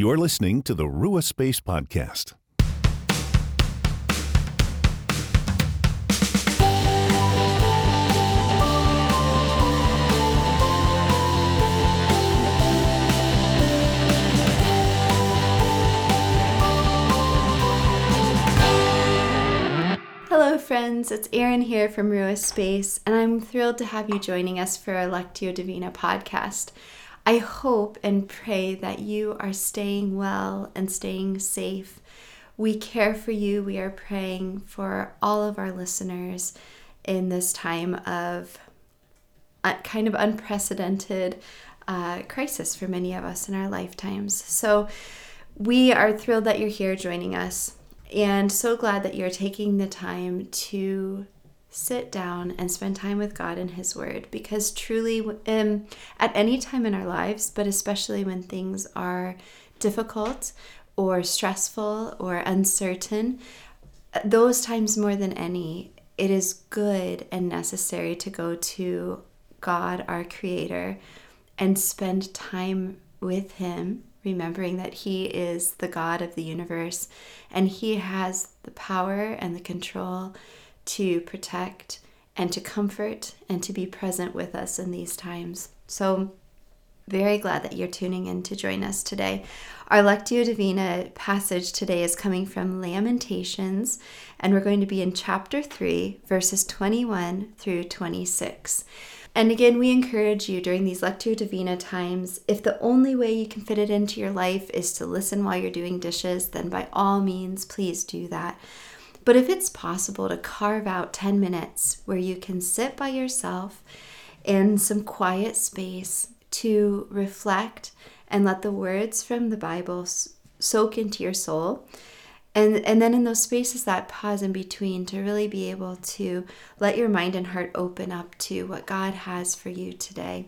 You're listening to the Rua Space Podcast. Hello, friends. It's Erin here from Rua Space, and I'm thrilled to have you joining us for our Lectio Divina podcast. I hope and pray that you are staying well and staying safe. We care for you. We are praying for all of our listeners in this time of uh, kind of unprecedented uh, crisis for many of us in our lifetimes. So, we are thrilled that you're here joining us and so glad that you're taking the time to sit down and spend time with God and His Word because truly, um, at any time in our lives, but especially when things are difficult or stressful or uncertain, those times more than any, it is good and necessary to go to God, our Creator, and spend time with Him, remembering that He is the God of the universe and He has the power and the control to protect and to comfort and to be present with us in these times. So, very glad that you're tuning in to join us today. Our Lectio Divina passage today is coming from Lamentations, and we're going to be in chapter 3, verses 21 through 26. And again, we encourage you during these Lectio Divina times, if the only way you can fit it into your life is to listen while you're doing dishes, then by all means, please do that. But if it's possible to carve out 10 minutes where you can sit by yourself in some quiet space to reflect and let the words from the Bible soak into your soul. And, and then in those spaces that pause in between to really be able to let your mind and heart open up to what God has for you today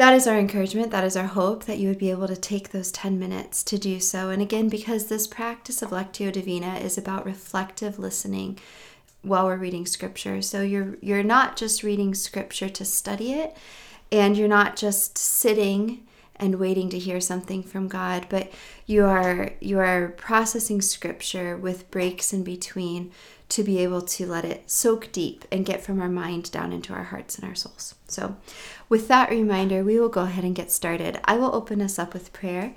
that is our encouragement. That is our hope that you would be able to take those 10 minutes to do so. And again, because this practice of Lectio Divina is about reflective listening while we're reading scripture. So you're you're not just reading scripture to study it and you're not just sitting and waiting to hear something from God, but you are you are processing scripture with breaks in between to be able to let it soak deep and get from our mind down into our hearts and our souls. So, with that reminder, we will go ahead and get started. I will open us up with prayer.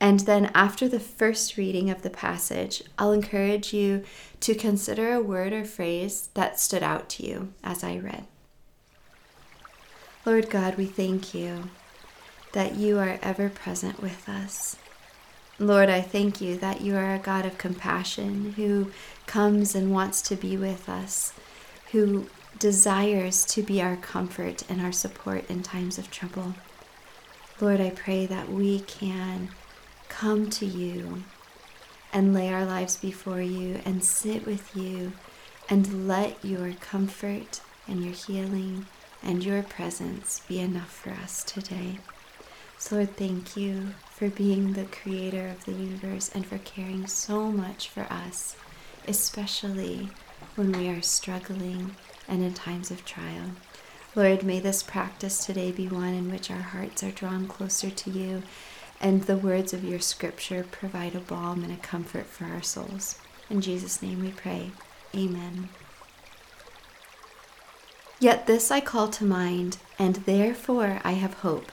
And then, after the first reading of the passage, I'll encourage you to consider a word or phrase that stood out to you as I read. Lord God, we thank you that you are ever present with us. Lord, I thank you that you are a God of compassion who comes and wants to be with us, who desires to be our comfort and our support in times of trouble. Lord, I pray that we can come to you and lay our lives before you and sit with you and let your comfort and your healing and your presence be enough for us today. So, Lord, thank you for being the creator of the universe and for caring so much for us, especially when we are struggling and in times of trial. Lord, may this practice today be one in which our hearts are drawn closer to you and the words of your scripture provide a balm and a comfort for our souls. In Jesus' name we pray. Amen. Yet this I call to mind, and therefore I have hope.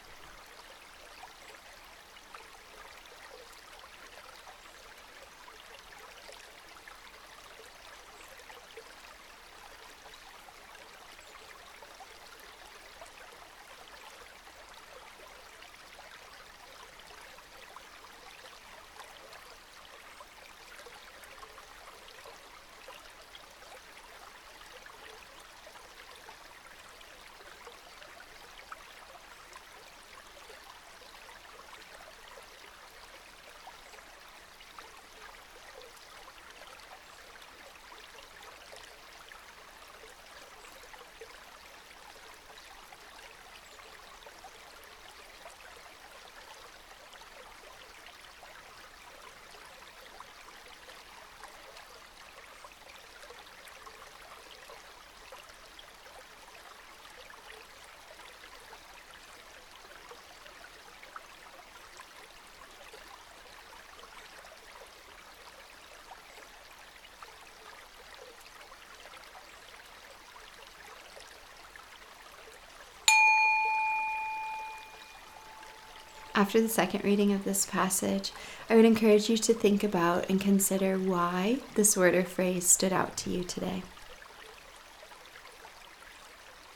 After the second reading of this passage, I would encourage you to think about and consider why this word or phrase stood out to you today.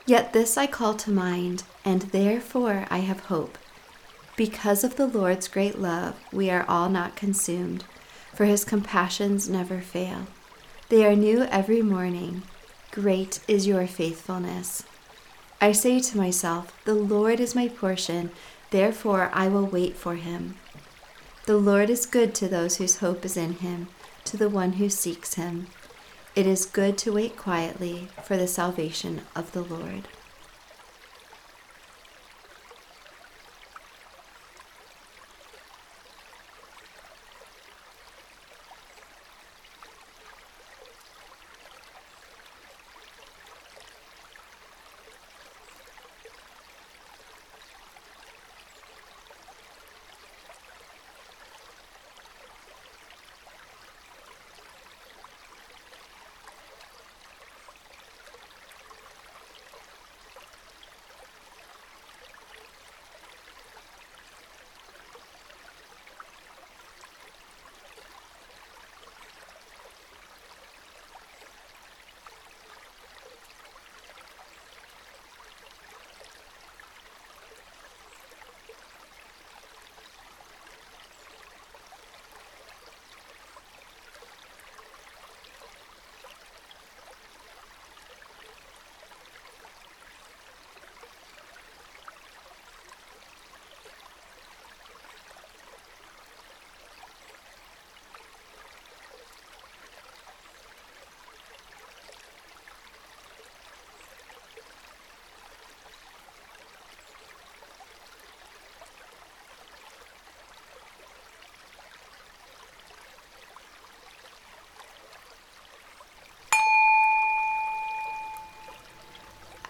Yet this I call to mind, and therefore I have hope. Because of the Lord's great love, we are all not consumed, for his compassions never fail. They are new every morning. Great is your faithfulness. I say to myself, The Lord is my portion Therefore, I will wait for him. The Lord is good to those whose hope is in him, to the one who seeks him. It is good to wait quietly for the salvation of the Lord.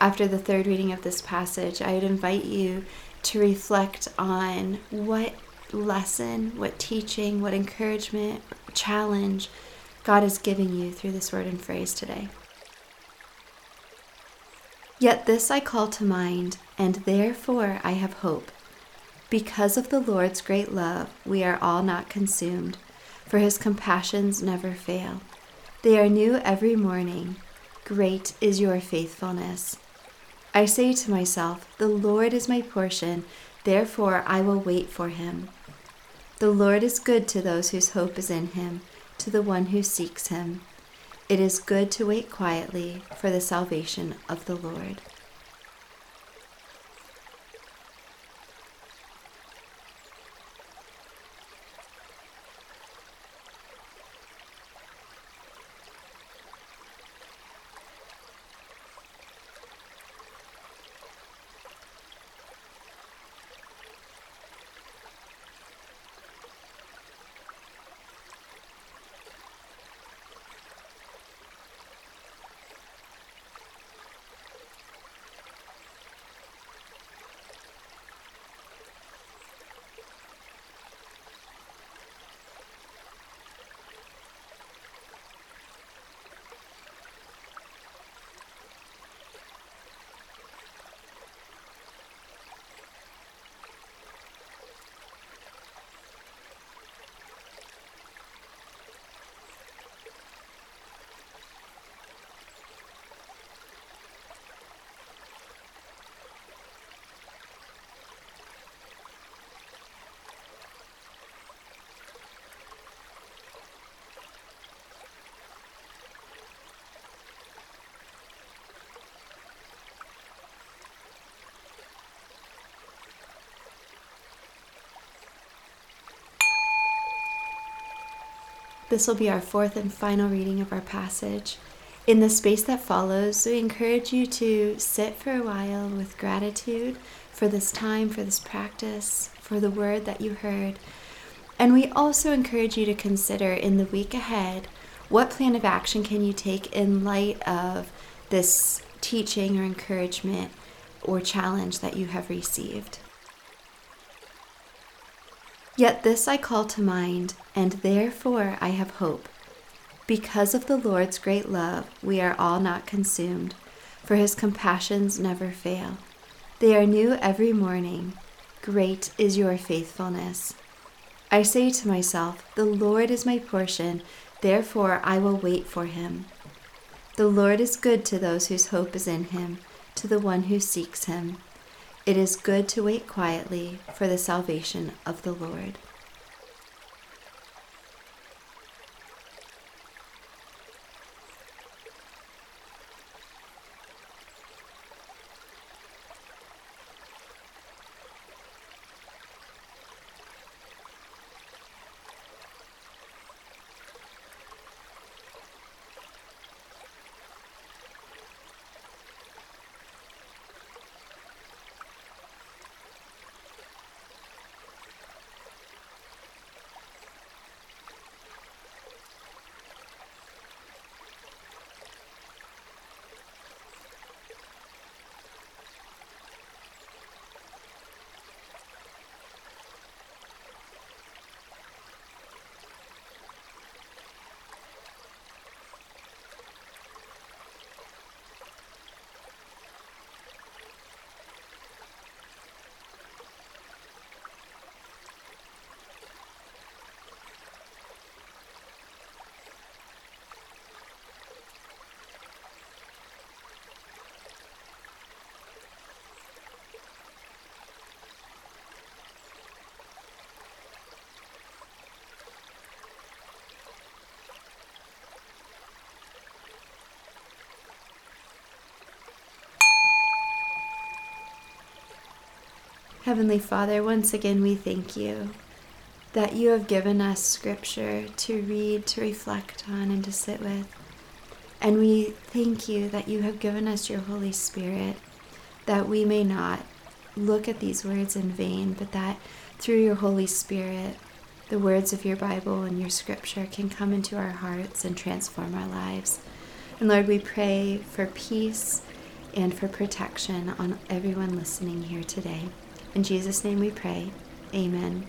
After the third reading of this passage, I would invite you to reflect on what lesson, what teaching, what encouragement, challenge God is giving you through this word and phrase today. Yet this I call to mind, and therefore I have hope. Because of the Lord's great love, we are all not consumed, for his compassions never fail. They are new every morning. Great is your faithfulness. I say to myself, The Lord is my portion, therefore I will wait for him. The Lord is good to those whose hope is in him, to the one who seeks him. It is good to wait quietly for the salvation of the Lord. This will be our fourth and final reading of our passage. In the space that follows, we encourage you to sit for a while with gratitude for this time, for this practice, for the word that you heard. And we also encourage you to consider in the week ahead what plan of action can you take in light of this teaching or encouragement or challenge that you have received. Yet this I call to mind, and therefore I have hope. Because of the Lord's great love, we are all not consumed, for his compassions never fail. They are new every morning. Great is your faithfulness. I say to myself, The Lord is my portion, therefore I will wait for him. The Lord is good to those whose hope is in him, to the one who seeks him. It is good to wait quietly for the salvation of the Lord. Heavenly Father, once again we thank you that you have given us scripture to read, to reflect on, and to sit with. And we thank you that you have given us your Holy Spirit, that we may not look at these words in vain, but that through your Holy Spirit, the words of your Bible and your scripture can come into our hearts and transform our lives. And Lord, we pray for peace and for protection on everyone listening here today. In Jesus' name we pray. Amen.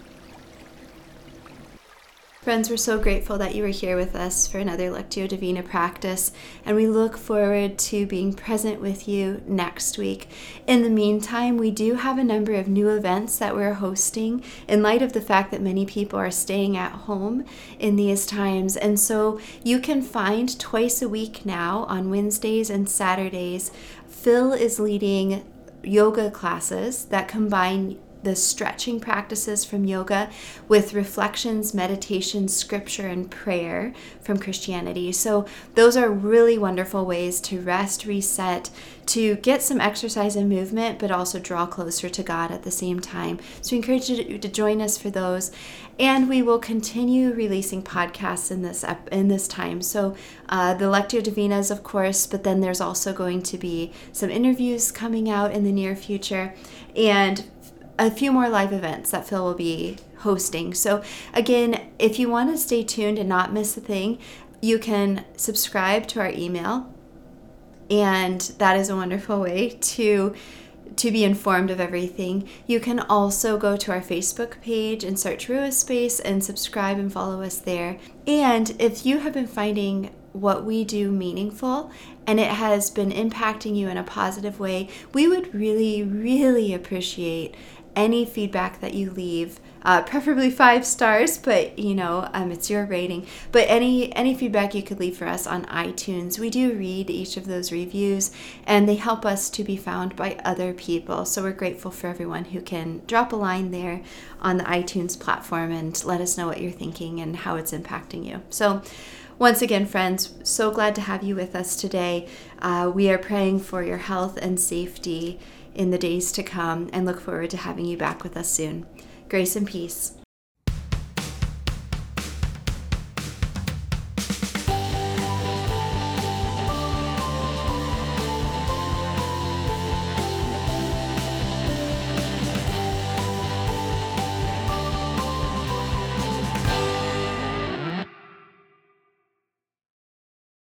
Friends, we're so grateful that you are here with us for another Lectio Divina practice, and we look forward to being present with you next week. In the meantime, we do have a number of new events that we're hosting in light of the fact that many people are staying at home in these times. And so you can find twice a week now on Wednesdays and Saturdays. Phil is leading yoga classes that combine the stretching practices from yoga with reflections, meditation, scripture, and prayer from Christianity. So, those are really wonderful ways to rest, reset, to get some exercise and movement, but also draw closer to God at the same time. So, we encourage you to join us for those. And we will continue releasing podcasts in this in this time. So, uh, the Lectio Divinas, of course, but then there's also going to be some interviews coming out in the near future. And a few more live events that Phil will be hosting. So, again, if you want to stay tuned and not miss a thing, you can subscribe to our email, and that is a wonderful way to to be informed of everything. You can also go to our Facebook page and search Rua Space and subscribe and follow us there. And if you have been finding what we do meaningful and it has been impacting you in a positive way, we would really, really appreciate any feedback that you leave uh, preferably five stars but you know um, it's your rating. But any any feedback you could leave for us on itunes we do read each of those reviews and they help us to be found by other people. So we're grateful for everyone who can drop a line there on the itunes platform and let us know what you're thinking and how it's impacting you. So once again, friends, so glad to have you with us today. Uh, we are praying for your health and safety in the days to come and look forward to having you back with us soon. Grace and peace.